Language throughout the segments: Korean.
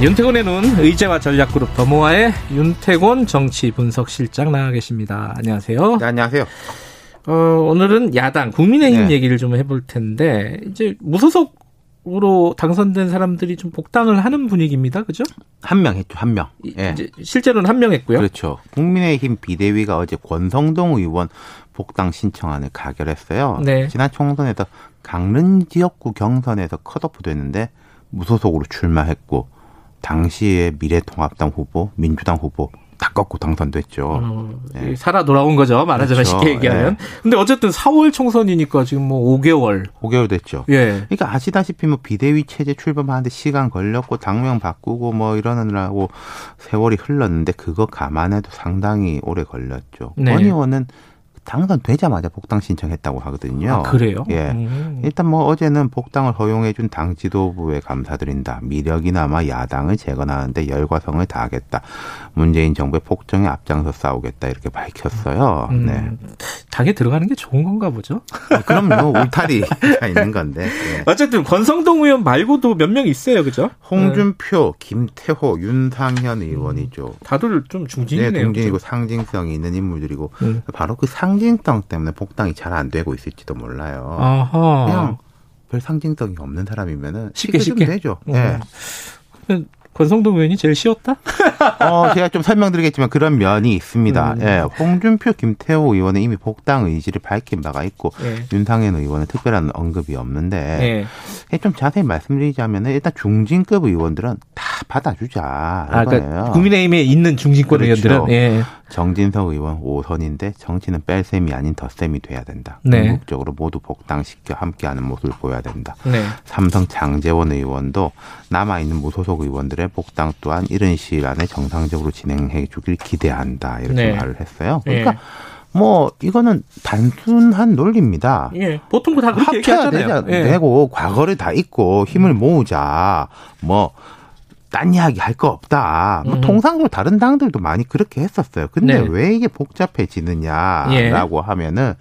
윤태곤의 눈 의제와 전략그룹 더모아의 윤태곤 정치 분석실장 나와 계십니다. 안녕하세요. 네, 안녕하세요. 어, 오늘은 야당 국민의힘 네. 얘기를 좀 해볼 텐데 이제 무소속으로 당선된 사람들이 좀 복당을 하는 분위기입니다. 그죠? 한 명 했죠, 한 명. 이- 예. 이제 실제로는 한 명 했고요. 그렇죠. 국민의힘 비대위가 어제 권성동 의원 복당 신청안을 가결했어요. 네. 지난 총선에서 강릉 지역구 경선에서 컷오프 됐는데 무소속으로 출마했고 당시에 미래통합당 후보, 민주당 후보 다 꺾고 당선됐죠. 어, 네. 살아 돌아온 거죠. 말하자면 그렇죠. 쉽게 얘기하면. 네. 근데 어쨌든 4월 총선이니까 지금 뭐 5개월. 5개월 됐죠. 예. 그러니까 아시다시피 뭐 비대위 체제 출범하는데 시간 걸렸고 당명 바꾸고 뭐 이러느라고 세월이 흘렀는데 그거 감안해도 상당히 오래 걸렸죠. 네. 권 의원은 당선 되자마자 복당 신청했다고 하거든요. 아, 그래요? 예. 음. 일단 뭐 어제는 복당을 허용해준 당 지도부에 감사드린다. 미력이나마 야당을 재건하는데 열과성을 다하겠다. 문재인 정부의 폭정에 앞장서 싸우겠다 이렇게 밝혔어요. 음, 네. 당에 들어가는 게 좋은 건가 보죠. 그럼요 울타리가 있는 건데. 예. 어쨌든 권성동 의원 말고도 몇 명 있어요, 그죠? 홍준표, 김태호, 윤상현 의원이죠. 다들 좀 네, 중진이네요. 동진이고 그죠? 상징성이 있는 인물들이고 음. 바로 그 상 징성 때문에 복당이 잘 안 되고 있을지도 몰라요. 아하. 그냥 별 상징성이 없는 사람이면은 쉽게, 쉽게, 되죠. 음. 예. 그러면 권성동 의원이 제일 쉬웠다? 어, 제가 좀 설명드리겠지만 그런 면이 있습니다. 음. 예. 홍준표, 김태호 의원은 이미 복당 의지를 밝힌 바가 있고 예. 윤상현 의원은 특별한 언급이 없는데 예. 좀 자세히 말씀드리자면 일단 중진급 의원들은 다 받아주자. 아. 그러니까 국민의힘에 있는 중진권 그렇죠. 의원들은 예. 정진석 의원 5선인데 정치는 뺄 셈이 아닌 덧셈이 돼야 된다. 네. 궁극적으로 모두 복당시켜 함께하는 모습을 보여야 된다. 네. 삼성 장재원 의원도 남아있는 무소속 의원들의 복당 또한 이른 시일 안에 정상적으로 진행해 주길 기대한다. 이렇게 네. 말을 했어요. 그러니까 예. 뭐 이거는 단순한 논리입니다. 예. 보통 다 그렇게 합쳐야 얘기하잖아요. 되자, 예. 되고 과거를 다 잊고 힘을 모으자. 뭐. 딴 이야기 할 거 없다. 뭐 음. 통상적으로 다른 당들도 많이 그렇게 했었어요. 근데 네. 왜 이게 복잡해지느냐라고 하면은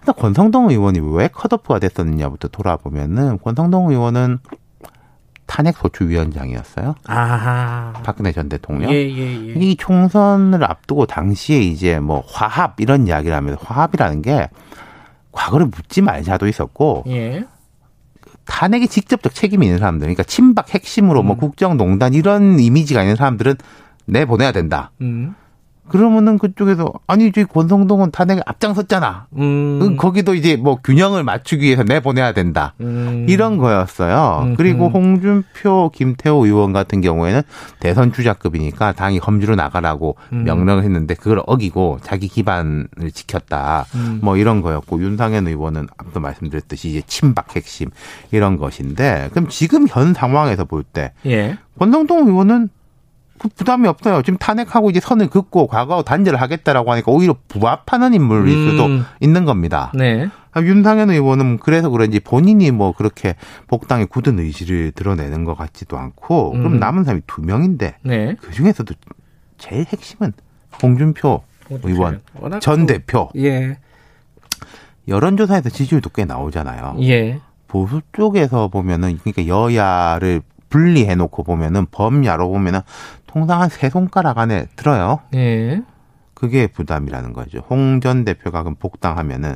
일단 권성동 의원이 왜 컷오프가 됐었느냐부터 돌아보면은 권성동 의원은 탄핵 소추위원장이었어요. 아하. 박근혜 전 대통령. 예, 예, 예. 이 총선을 앞두고 당시에 이제 뭐 화합 이런 이야기를 하면서 화합이라는 게 과거를 묻지 말자도 있었고 예. 탄핵에 직접적 책임이 있는 사람들, 그러니까 친박 핵심으로 뭐 음. 국정농단 이런 이미지가 있는 사람들은 내 보내야 된다. 음. 그러면은 그쪽에서 아니 저희 권성동은 탄핵에 앞장섰잖아. 음. 거기도 이제 뭐 균형을 맞추기 위해서 내보내야 된다. 음. 이런 거였어요. 음, 그리고 음. 홍준표, 김태호 의원 같은 경우에는 대선 주자급이니까 당이 험지로 나가라고 음. 명령을 했는데 그걸 어기고 자기 기반을 지켰다. 음. 뭐 이런 거였고 윤상현 의원은 앞서 말씀드렸듯이 이제 친박 핵심 이런 것인데 그럼 지금 현 상황에서 볼때 예. 권성동 의원은 그 부담이 없어요. 지금 탄핵하고 이제 선을 긋고 과거하고 단절을 하겠다라고 하니까 오히려 부합하는 인물일 수도 음. 있는 겁니다. 네. 아, 윤상현 의원은 그래서 그런지 본인이 뭐 그렇게 복당에 굳은 의지를 드러내는 것 같지도 않고 그럼 음. 남은 사람이 두 명인데 네. 그 중에서도 제일 핵심은 홍준표 의원 워낙 전 또- 대표 예. 여론조사에서 지지율도 꽤 나오잖아요. 예. 보수 쪽에서 보면은 그러니까 여야를 분리해 놓고 보면은 범야로 보면은 통상 한 세 손가락 안에 들어요. 예. 그게 부담이라는 거죠. 홍 전 대표가 그럼 복당하면은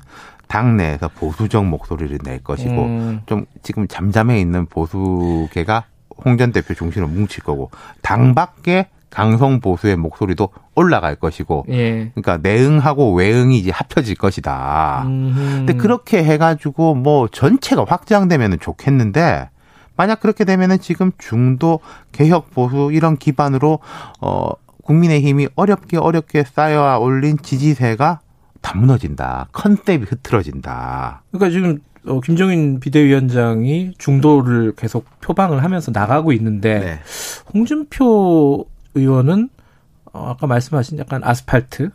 당내에서 보수적 목소리를 낼 것이고 음. 좀 지금 잠잠해 있는 보수계가 홍 전 대표 중심으로 뭉칠 거고 당 밖에 강성 보수의 목소리도 올라갈 것이고 예. 그러니까 내응하고 외응이 이제 합쳐질 것이다. 음. 근데 그렇게 해 가지고 뭐 전체가 확장되면은 좋겠는데 만약 그렇게 되면은 지금 중도 개혁 보수 이런 기반으로 어 국민의힘이 어렵게 어렵게 쌓여 올린 지지세가 다 무너진다. 컨셉이 흐트러진다. 그러니까 지금 어, 김종인 비대위원장이 중도를 계속 표방을 하면서 나가고 있는데 네. 홍준표 의원은 어, 아까 말씀하신 약간 아스팔트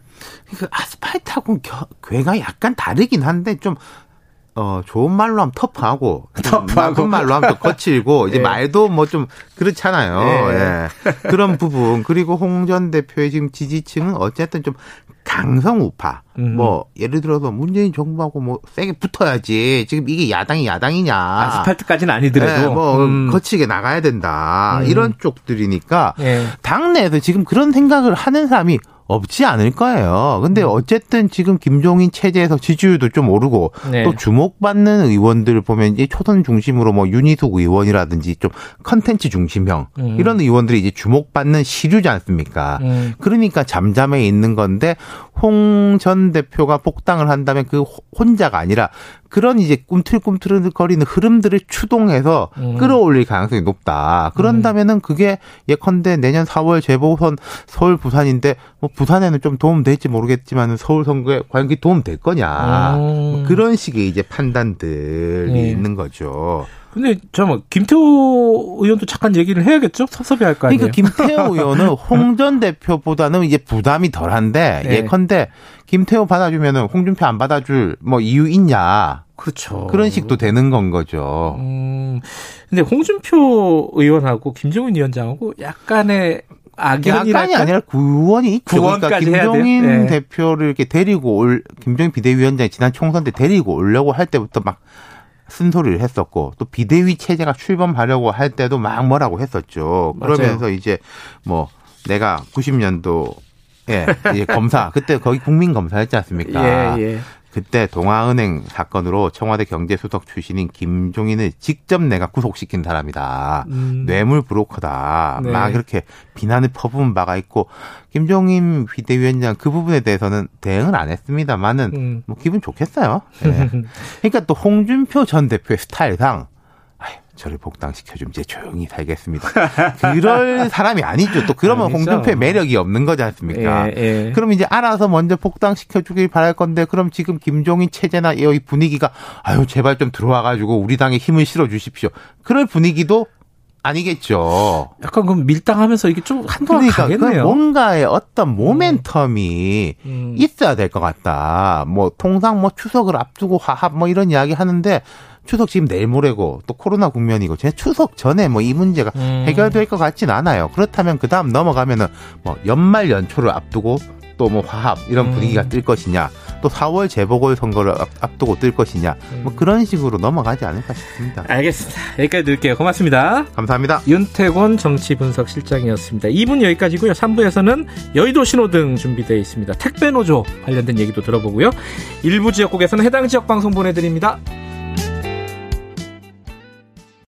그 아스팔트하고 괴가 약간 다르긴 한데 좀 어, 좋은 말로 하면 터프하고, 터프하고. 나쁜 말로 하면 또 거칠고, 이제 예. 말도 뭐 좀 그렇잖아요. 예. 예. 그런 부분. 그리고 홍 전 대표의 지금 지지층은 어쨌든 좀 강성 우파. 음. 뭐 예를 들어서 문재인 정부하고 뭐 세게 붙어야지. 지금 이게 야당이 야당이냐. 아스팔트까지는 아니더라도 네, 뭐 음. 거치게 나가야 된다. 음. 이런 쪽들이니까 예. 당내에서 지금 그런 생각을 하는 사람이 없지 않을 거예요. 근데 음. 어쨌든 지금 김종인 체제에서 지지율도 좀 오르고 네. 또 주목받는 의원들을 보면 이제 초선 중심으로 뭐 윤희숙 의원이라든지 좀 컨텐츠 중심형 음. 이런 의원들이 이제 주목받는 시류지 않습니까? 음. 그러니까 잠잠해 있는 건데 홍 전 대표가 복당을 한다면 그 혼자가 아니라 그런 이제 꿈틀꿈틀거리는 흐름들을 추동해서 음. 끌어올릴 가능성이 높다. 그런다면은 그게 예컨대 내년 4월 재보선 서울 부산인데 뭐 부산에는 좀 도움 될지 모르겠지만 서울 선거에 과연 그게 도움 될 거냐. 음. 뭐 그런 식의 이제 판단들이 네. 있는 거죠. 근데 잠깐만 김태호 의원도 잠깐 얘기를 해야겠죠? 섭섭해 할 거 아니에요? 그러니까 김태호 의원은 홍 전 대표보다는 이제 부담이 덜한데 네. 예컨대 김태호 받아주면은 홍준표 안 받아줄 뭐 이유 있냐? 그렇죠. 그런 식도 되는 건 거죠. 음, 근데 홍준표 의원하고 김정은 위원장하고 약간의 악연이 약간이 아니라 구원이 있죠. 그러니까 김종인 네. 대표를 이렇게 데리고 올 김종인 비대위원장이 지난 총선 때 데리고 오려고 할 때부터 막 쓴소리를 했었고 또 비대위 체제가 출범하려고 할 때도 막 뭐라고 했었죠. 그러면서 맞아요. 이제 뭐 내가 90년도 예, 이제 검사 그때 거기 국민 검사였지 않습니까? 예, 예. 그때 동아은행 사건으로 청와대 경제수석 출신인 김종인을 직접 내가 구속시킨 사람이다. 음. 뇌물 브로커다. 네. 막 그렇게 비난을 퍼부은 바가 있고 김종인 비대위원장 그 부분에 대해서는 대응을 안 했습니다만은 음. 뭐 기분 좋겠어요. 네. 그러니까 또 홍준표 전 대표의 스타일상 저를 복당시켜주면 이제 조용히 살겠습니다. 그럴 사람이 아니죠. 또 그러면 아니죠. 홍준표의 매력이 없는 거지 않습니까? 예, 예. 그럼 이제 알아서 먼저 복당시켜 주길 바랄 건데 그럼 지금 김종인 체제나 여기 분위기가 아유 제발 좀 들어와 가지고 우리 당에 힘을 실어 주십시오. 그럴 분위기도 아니겠죠. 약간 그럼 밀당하면서 이게 좀 한동안 그러니까 가겠네요. 뭔가의 어떤 모멘텀이 음. 음. 있어야 될 것 같다. 뭐 통상 뭐 추석을 앞두고 화합 뭐 이런 이야기 하는데 추석 지금 내일 모레고 또 코로나 국면이고 제 추석 전에 뭐 이 문제가 음. 해결될 것 같진 않아요. 그렇다면 그 다음 넘어가면은 뭐 연말 연초를 앞두고 또 뭐 화합 이런 음. 분위기가 뜰 것이냐 또 4월 재보궐 선거를 앞두고 뜰 것이냐 뭐 음. 그런 식으로 넘어가지 않을까 싶습니다. 알겠습니다. 여기까지 드릴게요. 고맙습니다. 감사합니다. 윤태곤 정치분석실장이었습니다. 2분 여기까지고요. 3부에서는 여의도 신호등 준비되어 있습니다. 택배 노조 관련된 얘기도 들어보고요. 일부 지역국에서는 해당 지역 방송 보내드립니다.